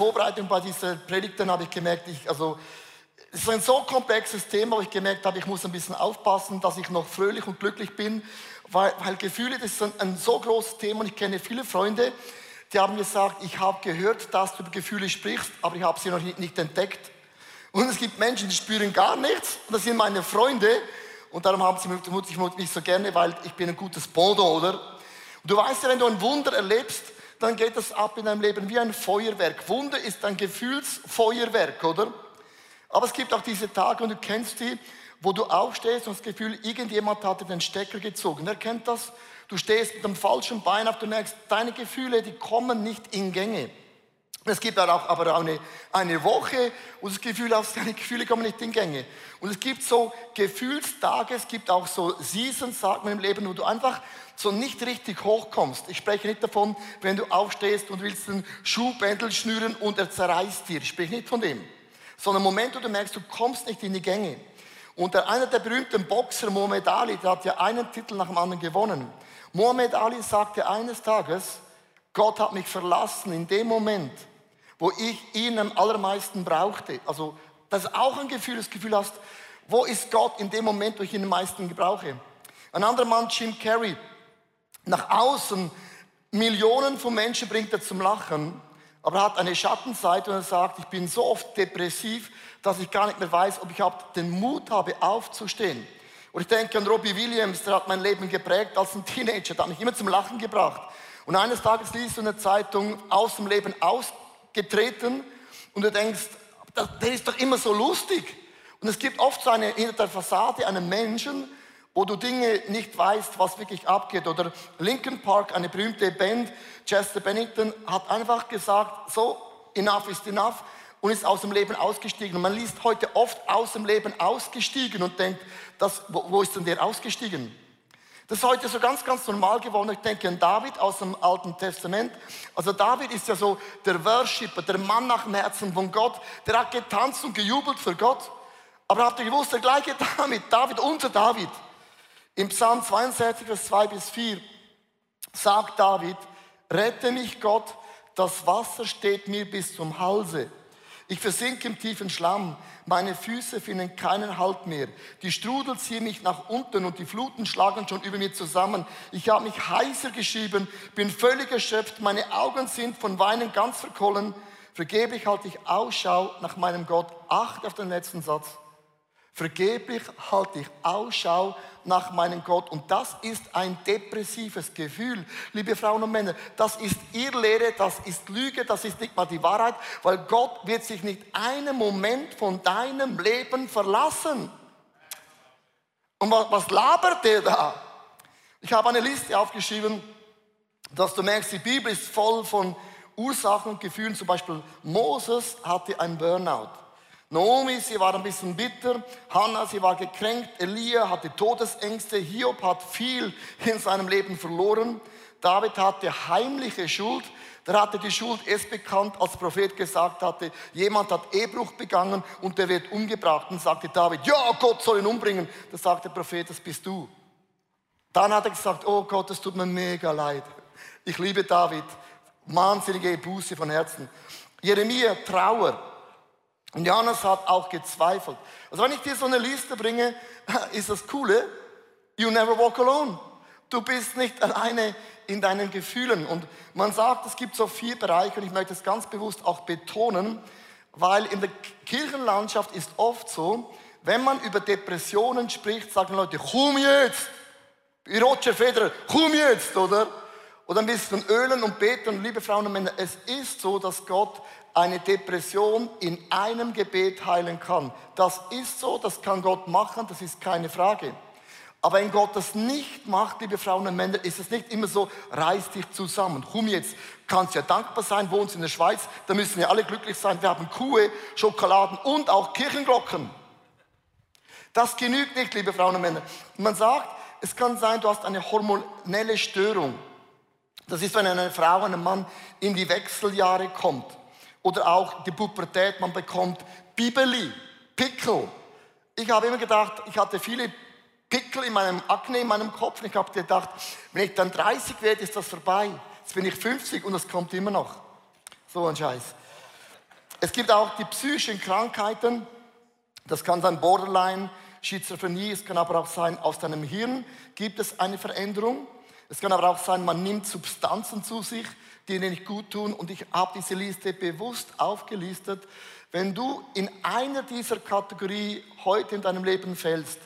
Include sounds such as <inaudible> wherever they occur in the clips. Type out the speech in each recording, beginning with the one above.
Vorbereitung bei dieser Predigt, dann habe ich gemerkt, ich, also, es ist ein so komplexes Thema, wo ich gemerkt habe, ich muss ein bisschen aufpassen, dass ich noch fröhlich und glücklich bin, weil, weil Gefühle, das ist ein, ein so großes Thema und ich kenne viele Freunde, die haben gesagt, ich habe gehört, dass du über Gefühle sprichst, aber ich habe sie noch nicht, nicht entdeckt. Und es gibt Menschen, die spüren gar nichts und das sind meine Freunde und darum haben sie vermutlich mich so gerne, weil ich bin ein gutes Bodo, oder? Und du weißt ja, wenn du ein Wunder erlebst, dann geht das ab in deinem Leben wie ein Feuerwerk. Wunder ist ein Gefühlsfeuerwerk, oder? Aber es gibt auch diese Tage, und du kennst die, wo du aufstehst und das Gefühl, irgendjemand hat dir den Stecker gezogen. Wer kennt das? Du stehst mit dem falschen Bein auf, du merkst, deine Gefühle, die kommen nicht in Gänge. Es gibt auch, aber auch eine, eine Woche, wo du das Gefühl hast, <laughs> deine Gefühle kommen nicht in Gänge. Und es gibt so Gefühlstage, es gibt auch so Seasons, sagt man im Leben, wo du einfach so nicht richtig hochkommst. Ich spreche nicht davon, wenn du aufstehst und willst den Schuhbändel schnüren und er zerreißt dir. Ich spreche nicht von dem. Sondern im Moment, wo du merkst, du kommst nicht in die Gänge. Und einer der berühmten Boxer, Muhammad Ali, der hat ja einen Titel nach dem anderen gewonnen. Muhammad Ali sagte eines Tages, Gott hat mich verlassen in dem Moment, wo ich ihn am allermeisten brauchte. Also das ist auch ein Gefühl, das Gefühl hast, wo ist Gott in dem Moment, wo ich ihn am meisten gebrauche. Ein anderer Mann, Jim Carrey, nach außen, Millionen von Menschen bringt er zum Lachen, aber er hat eine Schattenseite und er sagt, ich bin so oft depressiv, dass ich gar nicht mehr weiß, ob ich den Mut habe, aufzustehen. Und ich denke an Robbie Williams, der hat mein Leben geprägt als ein Teenager, der hat mich immer zum Lachen gebracht. Und eines Tages liest du in der Zeitung, aus dem Leben ausgetreten und du denkst, der ist doch immer so lustig. Und es gibt oft so eine, hinter der Fassade einen Menschen, wo du Dinge nicht weißt, was wirklich abgeht. Oder Linkin Park, eine berühmte Band, Chester Bennington, hat einfach gesagt, so, enough is enough und ist aus dem Leben ausgestiegen. Und man liest heute oft aus dem Leben ausgestiegen und denkt, das, wo, wo ist denn der ausgestiegen? Das ist heute so ganz, ganz normal geworden. Ich denke an David aus dem Alten Testament. Also David ist ja so der Worshipper, der Mann nach dem Herzen von Gott. Der hat getanzt und gejubelt für Gott. Aber habt ihr gewusst, der gleiche <laughs> David, David, unser David, im Psalm 62, Vers 2 bis 4 sagt David, rette mich Gott, das Wasser steht mir bis zum Halse. Ich versinke im tiefen Schlamm, meine Füße finden keinen Halt mehr. Die Strudel ziehen mich nach unten und die Fluten schlagen schon über mir zusammen. Ich habe mich heißer geschrieben, bin völlig erschöpft, meine Augen sind von Weinen ganz verkollen. Vergeblich halte ich Ausschau nach meinem Gott. Acht auf den letzten Satz. Vergeblich halte ich Ausschau nach meinem Gott. Und das ist ein depressives Gefühl, liebe Frauen und Männer. Das ist Irrlehre, das ist Lüge, das ist nicht mal die Wahrheit, weil Gott wird sich nicht einen Moment von deinem Leben verlassen. Und was, was labert der da? Ich habe eine Liste aufgeschrieben, dass du merkst, die Bibel ist voll von Ursachen und Gefühlen. Zum Beispiel Moses hatte ein Burnout. Naomi, sie war ein bisschen bitter. Hannah, sie war gekränkt. Elia hatte Todesängste. Hiob hat viel in seinem Leben verloren. David hatte heimliche Schuld. Der hatte die Schuld erst bekannt, als Prophet gesagt hatte, jemand hat Ehebruch begangen und der wird umgebracht. Und sagte David, ja, Gott soll ihn umbringen. Da sagte der Prophet, das bist du. Dann hat er gesagt, oh Gott, es tut mir mega leid. Ich liebe David. Wahnsinnige Buße von Herzen. Jeremia, Trauer. Und Johannes hat auch gezweifelt. Also wenn ich dir so eine Liste bringe, <laughs> ist das Coole, you never walk alone. Du bist nicht alleine in deinen Gefühlen. Und man sagt, es gibt so vier Bereiche und ich möchte es ganz bewusst auch betonen, weil in der Kirchenlandschaft ist oft so, wenn man über Depressionen spricht, sagen Leute, komm jetzt! Wie Roger Federer, komm jetzt, oder? Oder ein bisschen ölen und beten. Und liebe Frauen und Männer, es ist so, dass Gott eine Depression in einem Gebet heilen kann. Das ist so, das kann Gott machen, das ist keine Frage. Aber wenn Gott das nicht macht, liebe Frauen und Männer, ist es nicht immer so, reiß dich zusammen. Komm jetzt, kannst ja dankbar sein, wohnst in der Schweiz, da müssen wir alle glücklich sein. Wir haben Kuhe, Schokoladen und auch Kirchenglocken. Das genügt nicht, liebe Frauen und Männer. Man sagt, es kann sein, du hast eine hormonelle Störung. Das ist, wenn eine Frau, ein Mann in die Wechseljahre kommt. Oder auch die Pubertät, man bekommt Bibeli, Pickel. Ich habe immer gedacht, ich hatte viele Pickel in meinem Akne, in meinem Kopf. Und ich habe gedacht, wenn ich dann 30 werde, ist das vorbei. Jetzt bin ich 50 und das kommt immer noch. So ein Scheiß. Es gibt auch die psychischen Krankheiten. Das kann sein Borderline, Schizophrenie. Es kann aber auch sein, aus deinem Hirn gibt es eine Veränderung. Es kann aber auch sein, man nimmt Substanzen zu sich, die nicht gut tun. Und ich habe diese Liste bewusst aufgelistet. Wenn du in einer dieser Kategorie heute in deinem Leben fällst,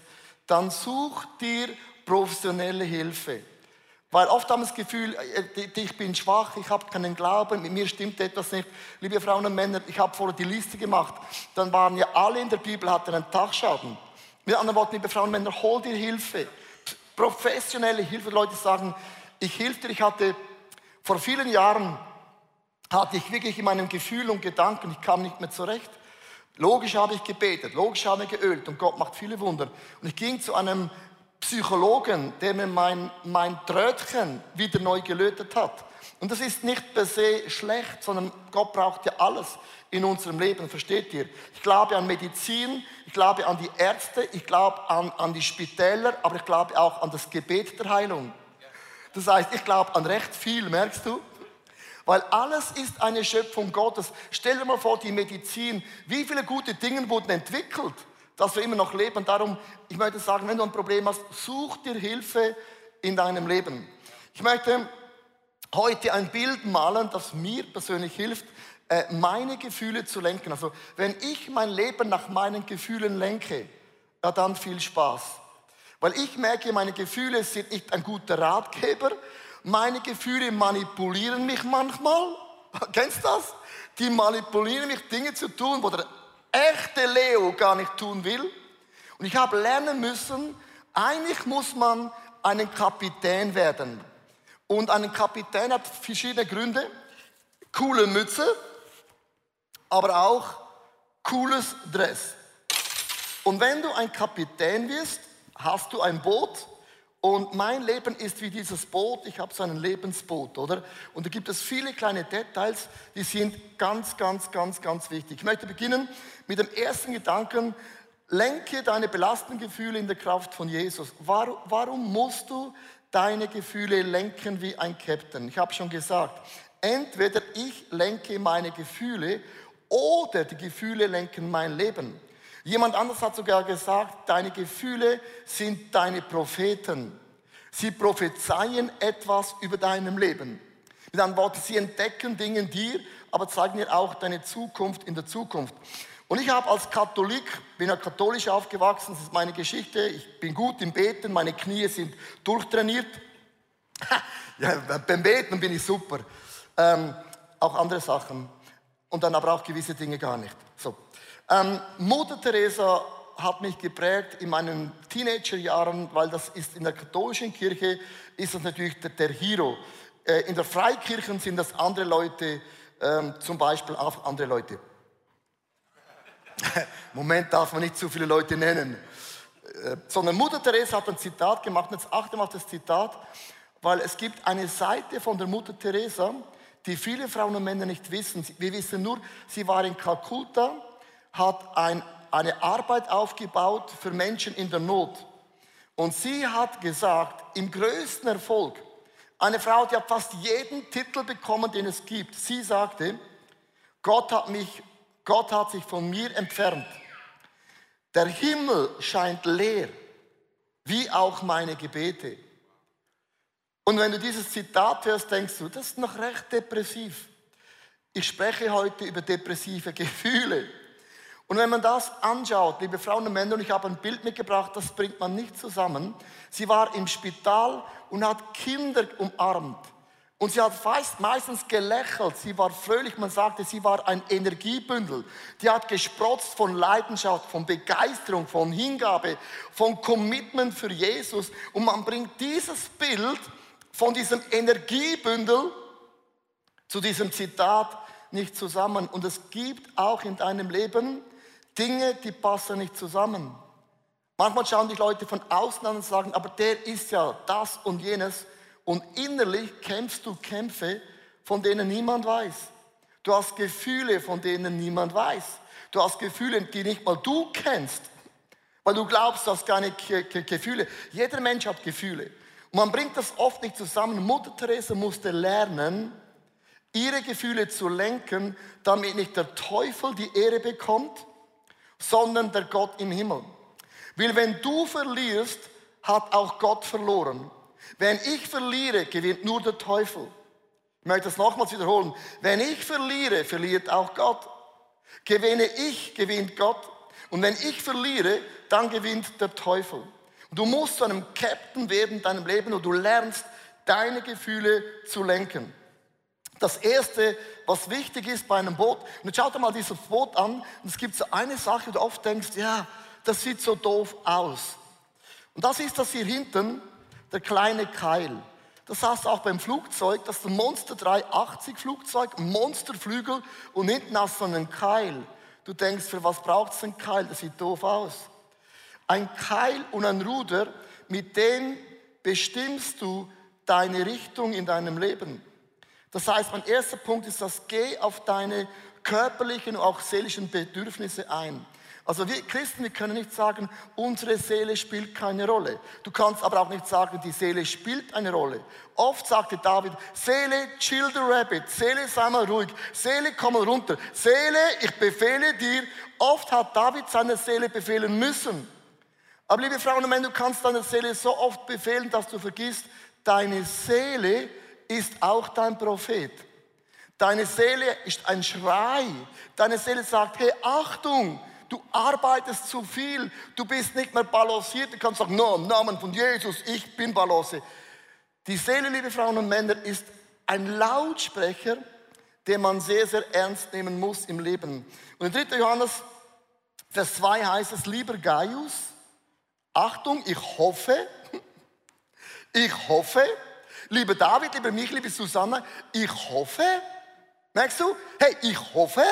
dann such dir professionelle Hilfe. Weil oft haben wir das Gefühl, äh, ich bin schwach, ich habe keinen Glauben, mit mir stimmt etwas nicht. Liebe Frauen und Männer, ich habe vorher die Liste gemacht. Dann waren ja alle in der Bibel, hatten einen Tachschaden. Mit anderen Worten, liebe Frauen und Männer, hol dir Hilfe. Professionelle Hilfe. Leute sagen, ich hilf dir. Ich hatte vor vielen Jahren, hatte ich wirklich in meinem Gefühl und Gedanken, ich kam nicht mehr zurecht. Logisch habe ich gebetet, logisch habe ich geölt und Gott macht viele Wunder. Und ich ging zu einem Psychologen, der mir mein, mein Trötchen wieder neu gelötet hat. Und das ist nicht per se schlecht, sondern Gott braucht ja alles in unserem Leben, versteht ihr? Ich glaube an Medizin, ich glaube an die Ärzte, ich glaube an, an die Spitäler, aber ich glaube auch an das Gebet der Heilung. Das heißt, ich glaube an recht viel, merkst du? Weil alles ist eine Schöpfung Gottes. Stell dir mal vor, die Medizin, wie viele gute Dinge wurden entwickelt? dass wir immer noch leben. Darum, ich möchte sagen, wenn du ein Problem hast, such dir Hilfe in deinem Leben. Ich möchte heute ein Bild malen, das mir persönlich hilft, äh, meine Gefühle zu lenken. Also wenn ich mein Leben nach meinen Gefühlen lenke, ja, dann viel Spaß. Weil ich merke, meine Gefühle sind nicht ein guter Ratgeber. Meine Gefühle manipulieren mich manchmal. <laughs> Kennst du das? Die manipulieren mich, Dinge zu tun, wo der echte Leo gar nicht tun will. Und ich habe lernen müssen, eigentlich muss man einen Kapitän werden. Und ein Kapitän hat verschiedene Gründe. Coole Mütze, aber auch cooles Dress. Und wenn du ein Kapitän wirst, hast du ein Boot und mein Leben ist wie dieses Boot. Ich habe so ein Lebensboot, oder? Und da gibt es viele kleine Details, die sind ganz, ganz, ganz, ganz wichtig. Ich möchte beginnen mit dem ersten Gedanken. Lenke deine belastenden Gefühle in der Kraft von Jesus. Warum, warum musst du deine Gefühle lenken wie ein Captain? Ich habe schon gesagt, entweder ich lenke meine Gefühle oder die Gefühle lenken mein Leben. Jemand anders hat sogar gesagt, deine Gefühle sind deine Propheten. Sie prophezeien etwas über deinem Leben. Mit anderen Worten, sie entdecken Dinge in dir, aber zeigen dir auch deine Zukunft in der Zukunft. Und ich habe als Katholik, bin ja katholisch aufgewachsen, das ist meine Geschichte. Ich bin gut im Beten, meine Knie sind durchtrainiert. <laughs> ja, beim Beten bin ich super. Ähm, auch andere Sachen. Und dann aber auch gewisse Dinge gar nicht. Ähm, Mutter Teresa hat mich geprägt in meinen Teenagerjahren, weil das ist in der katholischen Kirche ist das natürlich der, der Hero. Äh, in der Freikirchen sind das andere Leute, ähm, zum Beispiel auch andere Leute. <laughs> Moment darf man nicht zu viele Leute nennen. Äh, sondern Mutter Teresa hat ein Zitat gemacht, jetzt achte mal auf das Zitat, weil es gibt eine Seite von der Mutter Teresa, die viele Frauen und Männer nicht wissen. Wir wissen nur, sie war in Kalkutta, hat ein, eine Arbeit aufgebaut für Menschen in der Not. Und sie hat gesagt, im größten Erfolg, eine Frau, die hat fast jeden Titel bekommen, den es gibt. Sie sagte, Gott hat mich, Gott hat sich von mir entfernt. Der Himmel scheint leer, wie auch meine Gebete. Und wenn du dieses Zitat hörst, denkst du, das ist noch recht depressiv. Ich spreche heute über depressive <laughs> Gefühle. Und wenn man das anschaut, liebe Frauen und Männer, und ich habe ein Bild mitgebracht, das bringt man nicht zusammen. Sie war im Spital und hat Kinder umarmt. Und sie hat meistens gelächelt, sie war fröhlich, man sagte, sie war ein Energiebündel. Die hat gesprotzt von Leidenschaft, von Begeisterung, von Hingabe, von Commitment für Jesus. Und man bringt dieses Bild von diesem Energiebündel zu diesem Zitat nicht zusammen. Und es gibt auch in deinem Leben Dinge, die passen nicht zusammen. Manchmal schauen die Leute von außen an und sagen, aber der ist ja das und jenes. Und innerlich kämpfst du Kämpfe, von denen niemand weiß. Du hast Gefühle, von denen niemand weiß. Du hast Gefühle, die nicht mal du kennst. Weil du glaubst, du hast keine Gefühle. Jeder Mensch hat Gefühle. Und man bringt das oft nicht zusammen. Mutter Teresa musste lernen, ihre Gefühle zu lenken, damit nicht der Teufel die Ehre bekommt, sondern der Gott im Himmel. Weil wenn du verlierst, hat auch Gott verloren. Wenn ich verliere, gewinnt nur der Teufel. Ich möchte das nochmals wiederholen. Wenn ich verliere, verliert auch Gott. Gewinne ich, gewinnt Gott. Und wenn ich verliere, dann gewinnt der Teufel. Du musst zu einem Captain werden in deinem Leben und du lernst, deine Gefühle zu lenken. Das Erste, was wichtig ist bei einem Boot, und jetzt schau mal dieses Boot an, und es gibt so eine Sache, wo du oft denkst, ja, das sieht so doof aus. Und das ist das hier hinten, der kleine Keil. Das hast du auch beim Flugzeug, das ist ein Monster 380 Flugzeug, Monsterflügel und hinten hast du einen Keil. Du denkst, für was braucht es einen Keil? Das sieht doof aus. Ein Keil und ein Ruder, mit dem bestimmst du deine Richtung in deinem Leben. Das heißt, mein erster Punkt ist das, geh auf deine körperlichen und auch seelischen Bedürfnisse ein. Also wir Christen, wir können nicht sagen, unsere Seele spielt keine Rolle. Du kannst aber auch nicht sagen, die Seele spielt eine Rolle. Oft sagte David, Seele, chill the rabbit, Seele, sei mal ruhig, Seele, komm mal runter, Seele, ich befehle dir. Oft hat David seine Seele befehlen müssen. Aber liebe Frauen und Männer, du kannst deine Seele so oft befehlen, dass du vergisst, deine Seele ist auch dein Prophet. Deine Seele ist ein Schrei. Deine Seele sagt, hey, Achtung, du arbeitest zu viel, du bist nicht mehr balanciert, du kannst sagen, no, im Namen von Jesus, ich bin Balance. Die Seele, liebe Frauen und Männer, ist ein Lautsprecher, den man sehr, sehr ernst nehmen muss im Leben. Und in 3. Johannes, Vers 2 heißt es, lieber Gaius, Achtung, ich hoffe, <laughs> ich hoffe, lieber David, lieber mich, liebe Susanne, ich hoffe, merkst du, hey, ich hoffe,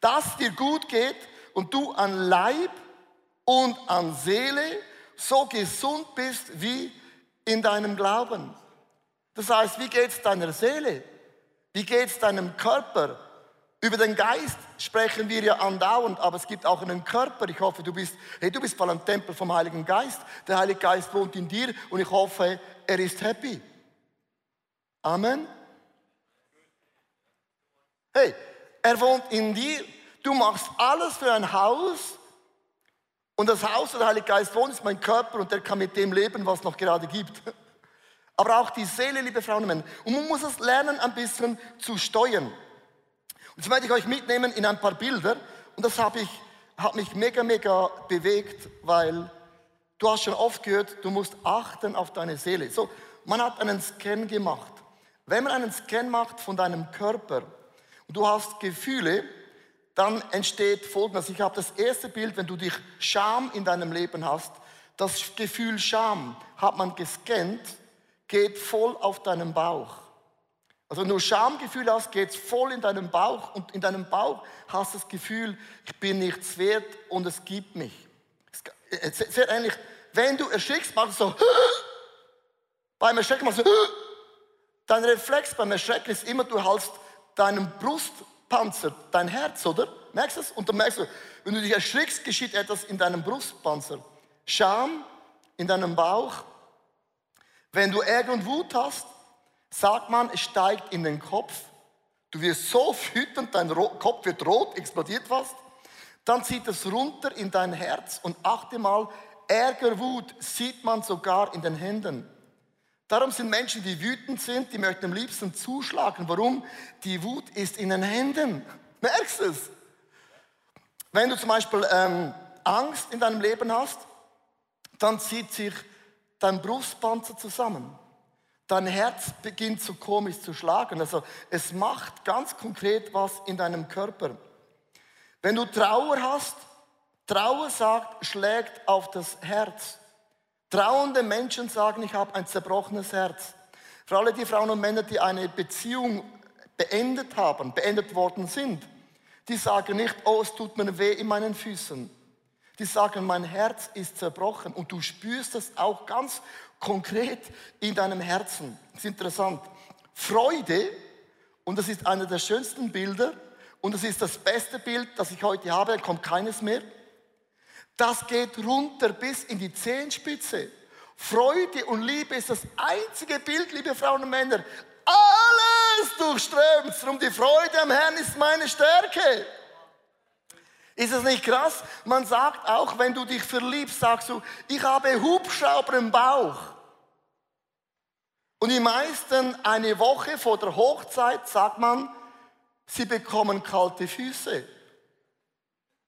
dass dir gut geht und du an Leib und an Seele so gesund bist wie in deinem Glauben. Das heißt, wie geht es deiner Seele? Wie geht es deinem Körper? Über den Geist sprechen wir ja andauernd, aber es gibt auch einen Körper. Ich hoffe, du bist, hey, du bist voll ein Tempel vom Heiligen Geist. Der Heilige Geist wohnt in dir und ich hoffe, er ist happy. Amen. Hey, er wohnt in dir. Du machst alles für ein Haus. Und das Haus, wo der Heilige Geist wohnt, ist mein Körper und der kann mit dem leben, was es noch gerade gibt. <laughs> Aber auch die Seele, liebe Frauen und Männer. Und man muss es lernen, ein bisschen zu steuern. Jetzt möchte ich euch mitnehmen in ein paar Bilder. Und das habe ich, hat mich mega, mega bewegt, weil du hast schon oft gehört, du musst achten auf deine Seele. So, man hat einen Scan gemacht. Wenn man einen Scan macht von deinem Körper, und du hast Gefühle, dann entsteht Folgendes. Ich habe das erste Bild, wenn du dich Scham in deinem Leben hast, das Gefühl Scham hat man gescannt, geht voll auf deinen Bauch. Also wenn du Schamgefühl hast, geht es voll in deinen Bauch und in deinem Bauch hast du das Gefühl, ich bin nichts wert und es gibt mich. Sehr ähnlich, wenn du erschrickst, machst du so, <gasps> beim Erschrecken machst du, <gasps> dein Reflex beim Erschrecken ist immer, du hältst deinem Brustpanzer dein Herz, oder? Merkst du das? Und dann merkst du, wenn du dich erschrickst, geschieht etwas in deinem Brustpanzer. Scham in deinem Bauch. Wenn du Ärger und Wut hast, sagt man, es steigt in den Kopf. Du wirst so wütend, dein Kopf wird rot, explodiert fast. Dann zieht es runter in dein Herz und achte mal, Ärger, Wut sieht man sogar in den Händen. Darum sind Menschen, die wütend sind, die möchten am liebsten zuschlagen. Warum? Die Wut ist in den Händen. Merkst du es? Wenn du zum Beispiel ähm, Angst in deinem Leben hast, dann zieht sich dein Brustpanzer zusammen. Dein Herz beginnt so komisch zu schlagen. Also es macht ganz konkret was in deinem Körper. Wenn du Trauer hast, Trauer sagt, schlägt auf das Herz. Trauernde Menschen sagen, ich habe ein zerbrochenes Herz. Für alle die Frauen und Männer, die eine Beziehung beendet haben, beendet worden sind, die sagen nicht, oh, es tut mir weh in meinen Füßen. Die sagen, mein Herz ist zerbrochen und du spürst es auch ganz konkret in deinem Herzen. Das ist interessant. Freude, und das ist einer der schönsten Bilder, und das ist das beste Bild, das ich heute habe, kommt keines mehr. Das geht runter bis in die Zehenspitze. Freude und Liebe ist das einzige Bild, liebe Frauen und Männer. Alles durchströmt. Darum die Freude am Herrn ist meine Stärke. Ist es nicht krass? Man sagt auch, wenn du dich verliebst, sagst du, ich habe Hubschrauber im Bauch. Und die meisten eine Woche vor der Hochzeit sagt man, sie bekommen kalte Füße.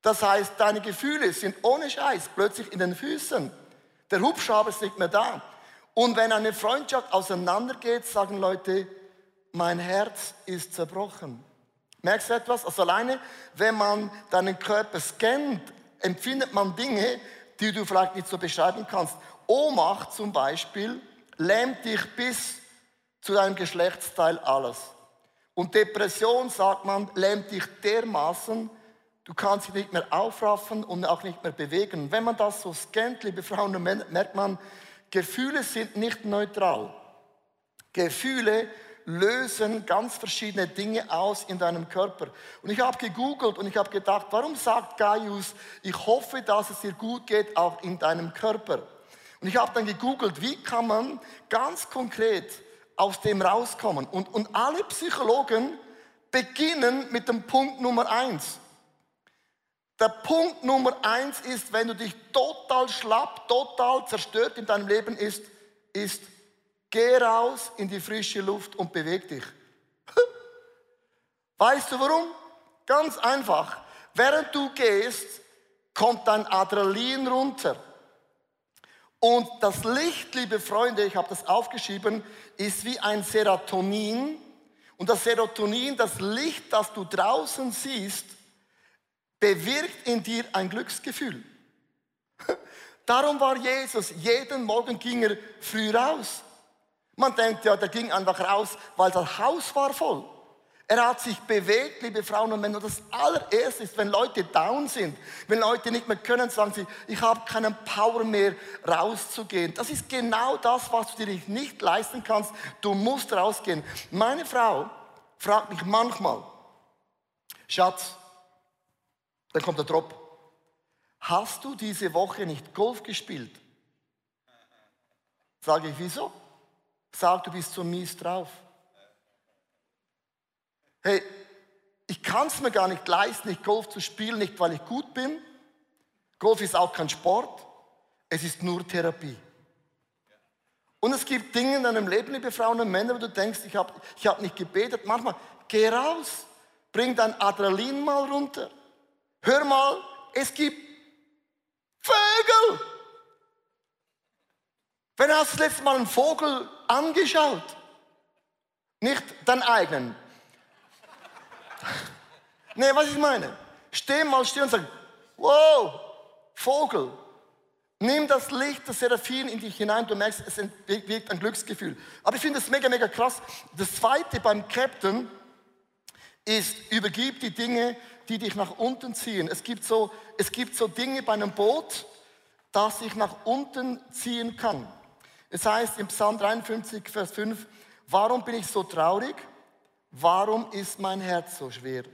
Das heißt, deine Gefühle sind ohne Scheiß plötzlich in den Füßen. Der Hubschrauber ist nicht mehr da. Und wenn eine Freundschaft auseinandergeht, sagen Leute, mein Herz ist zerbrochen. Merkst du etwas? Also alleine, wenn man deinen Körper scannt, empfindet man Dinge, die du vielleicht nicht so beschreiben kannst. Ohnmacht zum Beispiel lähmt dich bis zu deinem Geschlechtsteil alles. Und Depression, sagt man, lähmt dich dermaßen, du kannst dich nicht mehr aufraffen und auch nicht mehr bewegen. Wenn man das so scannt, liebe Frauen und Männer, merkt man, Gefühle sind nicht neutral. Gefühle lösen ganz verschiedene Dinge aus in deinem Körper. Und ich habe gegoogelt und ich habe gedacht, warum sagt Gaius, ich hoffe, dass es dir gut geht, auch in deinem Körper. Und ich habe dann gegoogelt, wie kann man ganz konkret aus dem rauskommen. Und, und alle Psychologen beginnen mit dem Punkt Nummer eins. Der Punkt Nummer eins ist, wenn du dich total schlapp, total zerstört in deinem Leben ist, ist, geh raus in die frische Luft und beweg dich. <laughs> Weißt du warum? Ganz einfach. Während du gehst, kommt dein Adrenalin runter. Und das Licht, liebe Freunde, ich habe das aufgeschrieben, ist wie ein Serotonin. Und das Serotonin, das Licht, das du draußen siehst, bewirkt in dir ein Glücksgefühl. <laughs> Darum war Jesus, jeden Morgen ging er früh raus. Man denkt ja, der ging einfach raus, weil das Haus war voll. Er hat sich bewegt, liebe Frauen und Männer. Das allererste ist, wenn Leute down sind, wenn Leute nicht mehr können, sagen sie, ich habe keinen Power mehr rauszugehen. Das ist genau das, was du dir nicht leisten kannst. Du musst rausgehen. Meine Frau fragt mich manchmal, Schatz, dann kommt der Drop. Hast du diese Woche nicht Golf gespielt? Sage ich, wieso? Sag, du bist so mies drauf. Hey, ich kann es mir gar nicht leisten, nicht Golf zu spielen, nicht weil ich gut bin. Golf ist auch kein Sport, es ist nur Therapie. Und es gibt Dinge in deinem Leben, liebe Frauen und Männer, wo du denkst, ich habe ich hab nicht gebetet. Manchmal, geh raus, bring dein Adrenalin mal runter. Hör mal, es gibt Vögel. Wenn hast du das letzte Mal einen Vogel angeschaut? Nicht deinen eigenen. <laughs> nee, was ich meine? Steh mal still und sag, wow, Vogel. Nimm das Licht des Seraphim in dich hinein, du merkst, es wirkt ein Glücksgefühl. Aber ich finde es mega, mega krass. Das zweite beim Captain ist, übergib die Dinge, die dich nach unten ziehen. Es gibt so, es gibt so Dinge bei einem Boot, das sich nach unten ziehen kann. Es heißt im Psalm 53, Vers 5, warum bin ich so traurig? Warum ist mein Herz so schwer?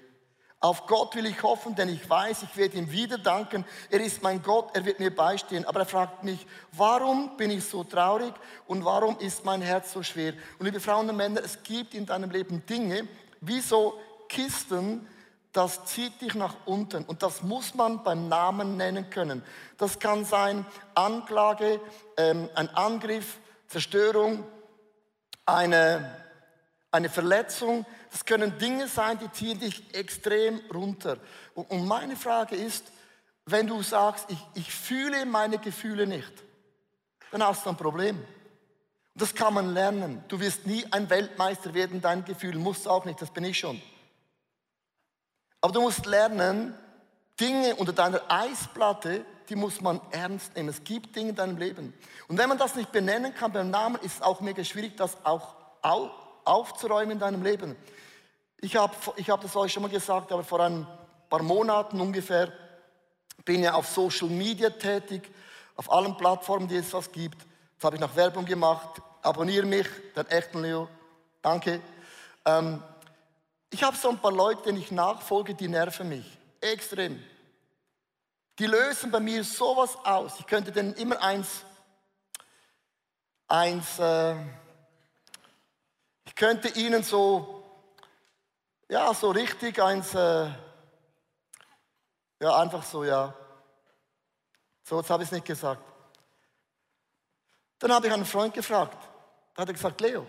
Auf Gott will ich hoffen, denn ich weiß, ich werde ihm wieder danken. Er ist mein Gott, er wird mir beistehen. Aber er fragt mich, warum bin ich so traurig und warum ist mein Herz so schwer? Und liebe Frauen und Männer, es gibt in deinem Leben Dinge, wie so Kisten, das zieht dich nach unten und das muss man beim Namen nennen können. Das kann sein Anklage, ähm, ein Angriff, Zerstörung, eine, eine Verletzung. Das können Dinge sein, die ziehen dich extrem runter. Und, und meine Frage ist, wenn du sagst, ich, ich fühle meine Gefühle nicht, dann hast du ein Problem. Und das kann man lernen. Du wirst nie ein Weltmeister werden, dein Gefühl musst du auch nicht, das bin ich schon. Aber du musst lernen, Dinge unter deiner Eisplatte, die muss man ernst nehmen. Es gibt Dinge in deinem Leben. Und wenn man das nicht benennen kann beim Namen, ist es auch mega schwierig, das auch aufzuräumen in deinem Leben. Ich habe ich hab das euch schon mal gesagt, aber vor ein paar Monaten ungefähr bin ja auf Social Media tätig, auf allen Plattformen, die es was gibt. Jetzt habe ich noch Werbung gemacht. Abonniere mich, den echten Leo. Danke. Ähm, ich habe so ein paar Leute, denen ich nachfolge, die nerven mich. Extrem. Die lösen bei mir sowas aus. Ich könnte denen immer eins, eins, äh, ich könnte ihnen so Ja, so richtig eins, äh, ja, einfach so, ja. So, jetzt habe ich es nicht gesagt. Dann habe ich einen Freund gefragt. Da hat er gesagt, Leo,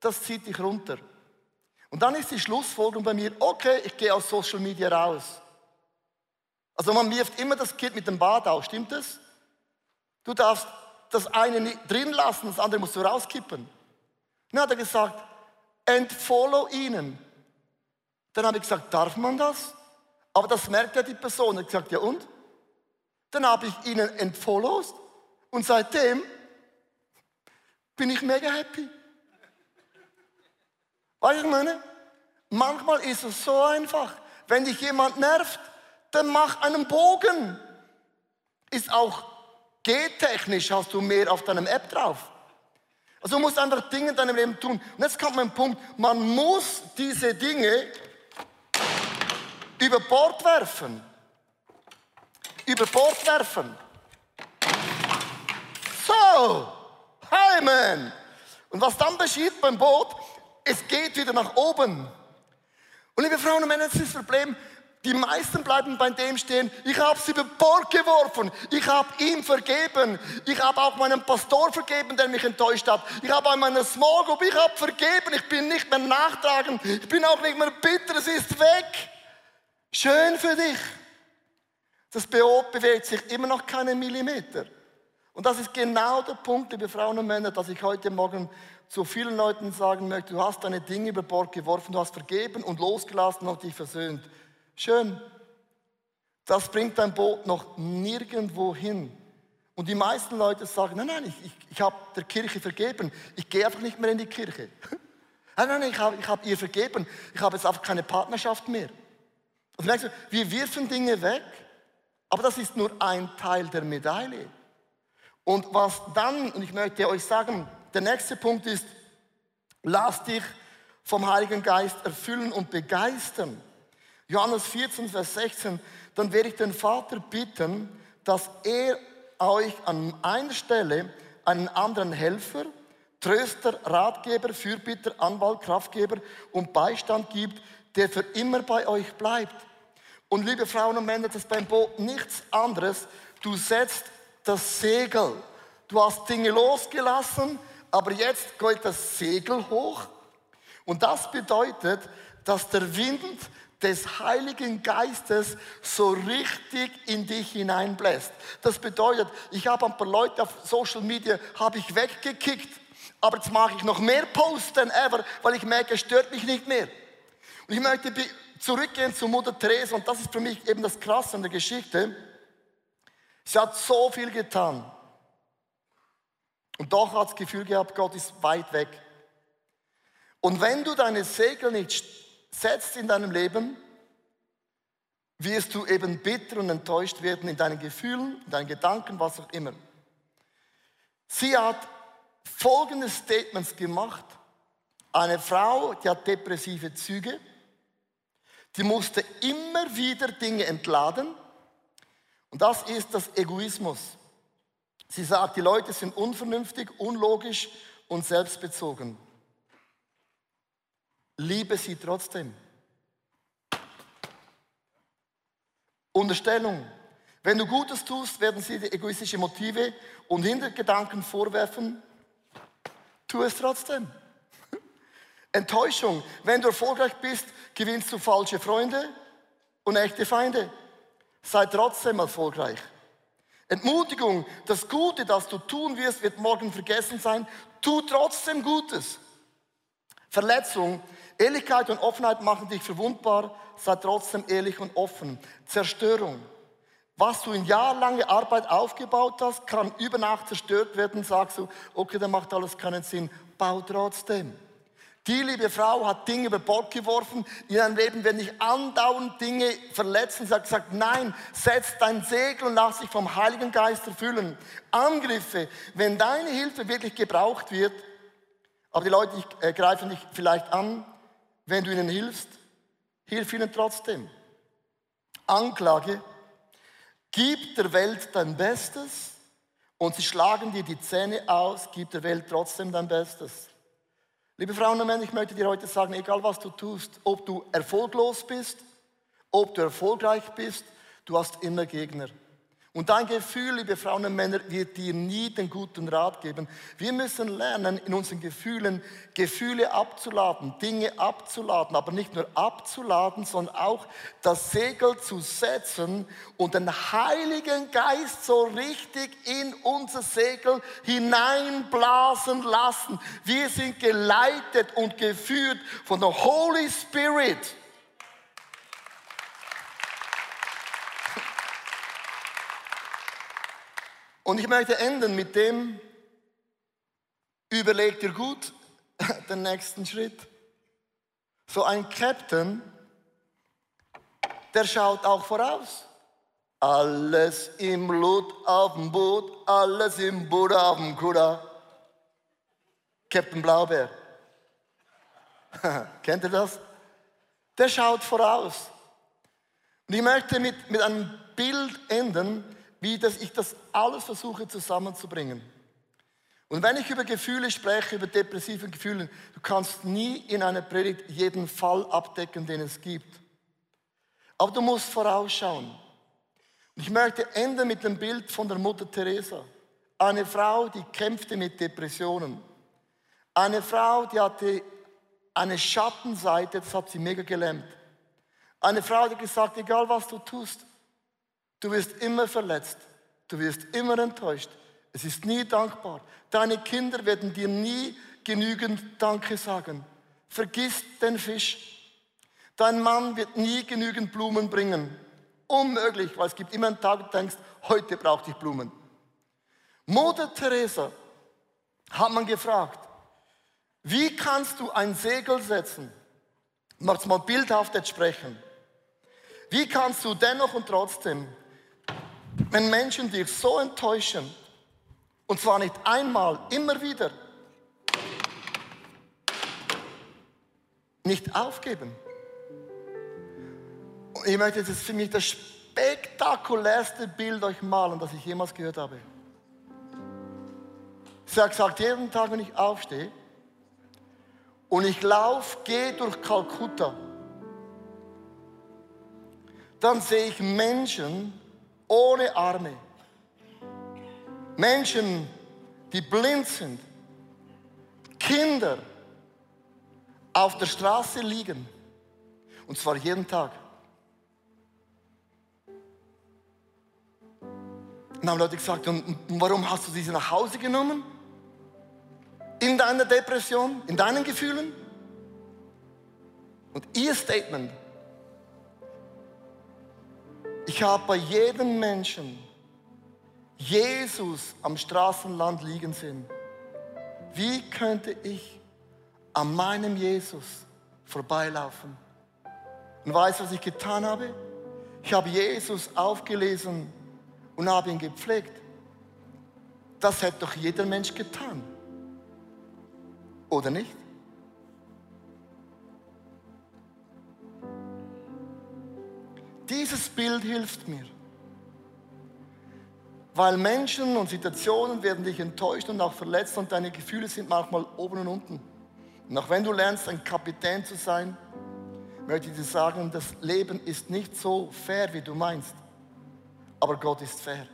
das zieht dich runter. Und dann ist die Schlussfolgerung bei mir, okay, ich gehe aus Social Media raus. Also man wirft immer das Kind mit dem Bad aus, stimmt das? Du darfst das eine nicht drin lassen, das andere musst du rauskippen. Dann hat er gesagt, entfollow ihnen. Dann habe ich gesagt, darf man das? Aber das merkt ja die Person. Er hat gesagt, ja und? Dann habe ich ihnen entfollowed und seitdem bin ich mega happy. Weißt du, ich meine? Manchmal ist es so einfach. Wenn dich jemand nervt, dann mach einen Bogen. Ist auch G-technisch, hast du mehr auf deinem App drauf. Also du musst einfach Dinge in deinem Leben tun. Und jetzt kommt mein Punkt, man muss diese Dinge über Bord werfen. Über Bord werfen. So, Amen. Und was dann geschieht beim Boot, es geht wieder nach oben. Und liebe Frauen und Männer, das ist das Problem, die meisten bleiben bei dem stehen, ich habe sie über Bord geworfen, ich habe ihm vergeben, ich habe auch meinem Pastor vergeben, der mich enttäuscht hat, ich habe an meiner Small Group, ich habe vergeben, ich bin nicht mehr nachtragend, ich bin auch nicht mehr bitter, es ist weg. Schön für dich. Das Boot bewegt sich immer noch keinen Millimeter. Und das ist genau der Punkt, liebe Frauen und Männer, dass ich heute Morgen zu vielen Leuten sagen möchte, du hast deine Dinge über Bord geworfen, du hast vergeben und losgelassen und dich versöhnt. Schön. Das bringt dein Boot noch nirgendwo hin. Und die meisten Leute sagen, nein, nein, ich, ich, ich habe der Kirche vergeben. Ich gehe einfach nicht mehr in die Kirche. <laughs> nein, nein, ich habe hab ihr vergeben. Ich habe jetzt einfach keine Partnerschaft mehr. Und merkst du, wir wirfen Dinge weg, aber das ist nur ein Teil der Medaille. Und was dann, und ich möchte euch sagen, der nächste Punkt ist, lass dich vom Heiligen Geist erfüllen und begeistern. Johannes 14, Vers 16, dann werde ich den Vater bitten, dass er euch an einer Stelle einen anderen Helfer, Tröster, Ratgeber, Fürbitter, Anwalt, Kraftgeber und Beistand gibt, der für immer bei euch bleibt. Und liebe Frauen und Männer, das ist beim Boot nichts anderes. Du setzt das Segel. Du hast Dinge losgelassen, aber jetzt geht das Segel hoch. Und das bedeutet, dass der Wind des Heiligen Geistes so richtig in dich hineinbläst. Das bedeutet, ich habe ein paar Leute auf Social Media habe ich weggekickt, aber jetzt mache ich noch mehr Posts denn ever, weil ich merke, es stört mich nicht mehr. Und ich möchte zurückgehen zu Mutter Teresa und das ist für mich eben das Krasse an der Geschichte. Sie hat so viel getan. Und doch hat das Gefühl gehabt, Gott ist weit weg. Und wenn du deine Segel nicht setzt in deinem Leben, wirst du eben bitter und enttäuscht werden in deinen Gefühlen, in deinen Gedanken, was auch immer. Sie hat folgende Statements gemacht. Eine Frau, die hat depressive Züge, die musste immer wieder Dinge entladen. Und das ist das Egoismus. Sie sagt, die Leute sind unvernünftig, unlogisch und selbstbezogen. Liebe sie trotzdem. Unterstellung. Wenn du Gutes tust, werden sie dir egoistische Motive und Hintergedanken vorwerfen. Tu es trotzdem. <laughs> Enttäuschung. Wenn du erfolgreich bist, gewinnst du falsche Freunde und echte Feinde. Sei trotzdem erfolgreich. Entmutigung. Das Gute, das du tun wirst, wird morgen vergessen sein. Tu trotzdem Gutes. Verletzung. Ehrlichkeit und Offenheit machen dich verwundbar, sei trotzdem ehrlich und offen. Zerstörung. Was du in jahrelanger Arbeit aufgebaut hast, kann über Nacht zerstört werden. Sagst du, okay, dann macht alles keinen Sinn. Bau trotzdem. Die liebe Frau hat Dinge über Bord geworfen. In deinem Leben werden dich andauernd Dinge verletzen. Sie hat gesagt, nein, setz dein Segel und lass dich vom Heiligen Geist erfüllen. Angriffe, wenn deine Hilfe wirklich gebraucht wird, aber die Leute äh, greifen dich vielleicht an, wenn du ihnen hilfst, hilf ihnen trotzdem. Anklage, gib der Welt dein Bestes und sie schlagen dir die Zähne aus, gib der Welt trotzdem dein Bestes. Liebe Frauen und Männer, ich möchte dir heute sagen, egal was du tust, ob du erfolglos bist, ob du erfolgreich bist, du hast immer Gegner. Und dein Gefühl, liebe Frauen und Männer, wird dir nie den guten Rat geben. Wir müssen lernen, in unseren Gefühlen Gefühle abzuladen, Dinge abzuladen, aber nicht nur abzuladen, sondern auch das Segel zu setzen und den Heiligen Geist so richtig in unser Segel hineinblasen lassen. Wir sind geleitet und geführt von der Holy Spirit. Und ich möchte enden mit dem, überleg dir gut <laughs> den nächsten Schritt. So ein Captain, der schaut auch voraus. Alles im Blut auf dem Boot, alles im Boot auf dem Kuda. Captain Blaubeer. <laughs> Kennt ihr das? Der schaut voraus. Und ich möchte mit, mit einem Bild enden, wie das, ich das alles versuche zusammenzubringen. Und wenn ich über Gefühle spreche, über depressive Gefühle, du kannst nie in einer Predigt jeden Fall abdecken, den es gibt. Aber du musst vorausschauen. Und ich möchte enden mit dem Bild von der Mutter Teresa. Eine Frau, die kämpfte mit Depressionen. Eine Frau, die hatte eine Schattenseite, das hat sie mega gelähmt. Eine Frau, die gesagt, egal was du tust, Du wirst immer verletzt. Du wirst immer enttäuscht. Es ist nie dankbar. Deine Kinder werden dir nie genügend Danke sagen. Vergiss den Fisch. Dein Mann wird nie genügend Blumen bringen. Unmöglich, weil es gibt immer einen Tag, wo du denkst, heute brauche ich Blumen. Mutter Teresa hat man gefragt, wie kannst du ein Segel setzen? Mach's mal bildhaft jetzt sprechen. Wie kannst du dennoch und trotzdem wenn Menschen dich so enttäuschen, und zwar nicht einmal, immer wieder, nicht aufgeben. ich möchte jetzt für mich das spektakulärste Bild euch malen, das ich jemals gehört habe. Sie hat gesagt, jeden Tag, wenn ich aufstehe und ich laufe, gehe durch Kalkutta, dann sehe ich Menschen, ohne Arme. Menschen, die blind sind. Kinder auf der Straße liegen. Und zwar jeden Tag. Und haben Leute gesagt, und warum hast du diese nach Hause genommen? In deiner Depression, in deinen Gefühlen? Und ihr Statement ich habe bei jedem Menschen Jesus am Straßenland liegen sehen. Wie könnte ich an meinem Jesus vorbeilaufen? Und weißt du, was ich getan habe? Ich habe Jesus aufgelesen und habe ihn gepflegt. Das hätte doch jeder Mensch getan. Oder nicht? Dieses Bild hilft mir. Weil Menschen und Situationen werden dich enttäuscht und auch verletzt und deine Gefühle sind manchmal oben und unten. Und auch wenn du lernst, ein Kapitän zu sein, möchte ich dir sagen, das Leben ist nicht so fair, wie du meinst. Aber Gott ist fair.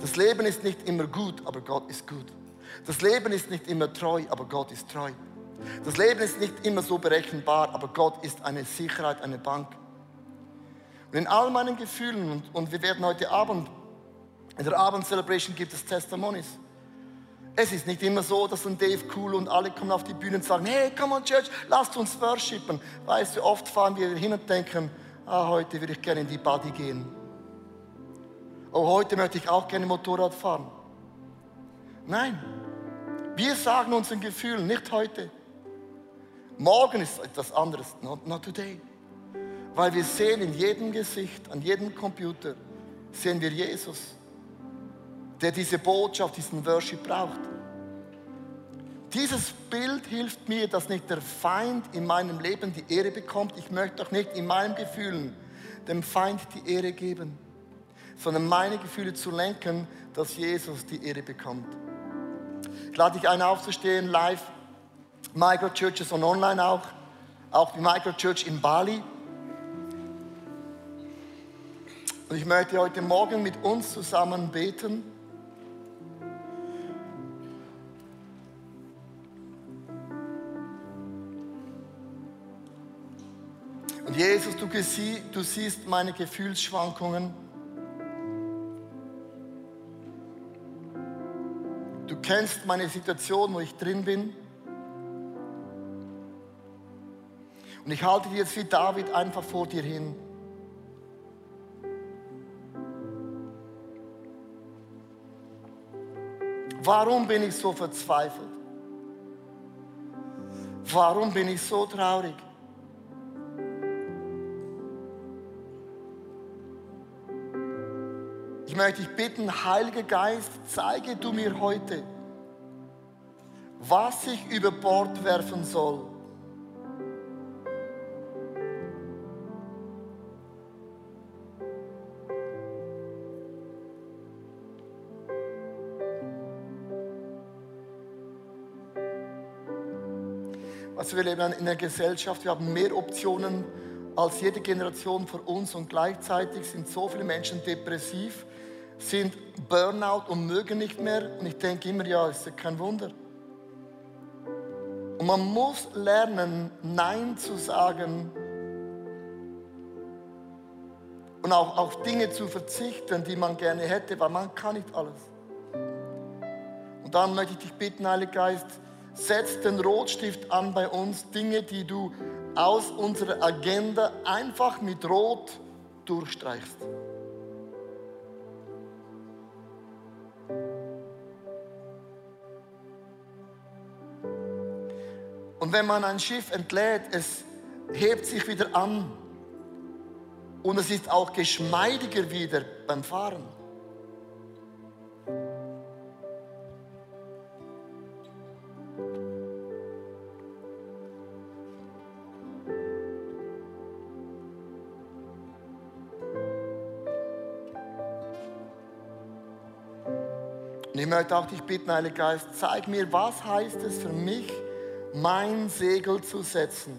Das Leben ist nicht immer gut, aber Gott ist gut. Das Leben ist nicht immer treu, aber Gott ist treu. Das Leben ist nicht immer so berechenbar, aber Gott ist eine Sicherheit, eine Bank. In all meinen Gefühlen, und, und wir werden heute Abend, in der Abend-Celebration gibt es Testimonies. Es ist nicht immer so, dass ein Dave cool und alle kommen auf die Bühne und sagen, hey, come on Church, lasst uns worshipen. Weißt du, oft fahren wir hin und denken, ah, heute würde ich gerne in die Body gehen. Oh, heute möchte ich auch gerne Motorrad fahren. Nein, wir sagen unseren Gefühlen, nicht heute. Morgen ist etwas anderes, not, not today. Weil wir sehen in jedem Gesicht, an jedem Computer, sehen wir Jesus, der diese Botschaft, diesen Worship braucht. Dieses Bild hilft mir, dass nicht der Feind in meinem Leben die Ehre bekommt. Ich möchte auch nicht in meinen Gefühlen dem Feind die Ehre geben, sondern meine Gefühle zu lenken, dass Jesus die Ehre bekommt. Ich lade dich ein, aufzustehen, live. Microchurches und online auch, auch die Microchurch in Bali. Und ich möchte heute Morgen mit uns zusammen beten. Und Jesus, du, du siehst meine Gefühlsschwankungen. Du kennst meine Situation, wo ich drin bin. Und ich halte dir jetzt wie David einfach vor dir hin. Warum bin ich so verzweifelt? Warum bin ich so traurig? Ich möchte dich bitten, Heiliger Geist, zeige du mir heute, was ich über Bord werfen soll wir leben in einer Gesellschaft, wir haben mehr Optionen als jede Generation vor uns und gleichzeitig sind so viele Menschen depressiv, sind Burnout und mögen nicht mehr. Und ich denke immer, ja, ist ja kein Wunder. Und man muss lernen, Nein zu sagen und auch auf Dinge zu verzichten, die man gerne hätte, weil man kann nicht alles. Und dann möchte ich dich bitten, Heiliger Geist, setz den Rotstift an bei uns, Dinge, die du aus unserer Agenda einfach mit Rot durchstreichst. Und wenn man ein Schiff entlädt, es hebt sich wieder an und es ist auch geschmeidiger wieder beim Fahren. Ich möchte auch dich bitten, Heiliger Geist, zeig mir, was heißt es für mich, mein Segel zu setzen.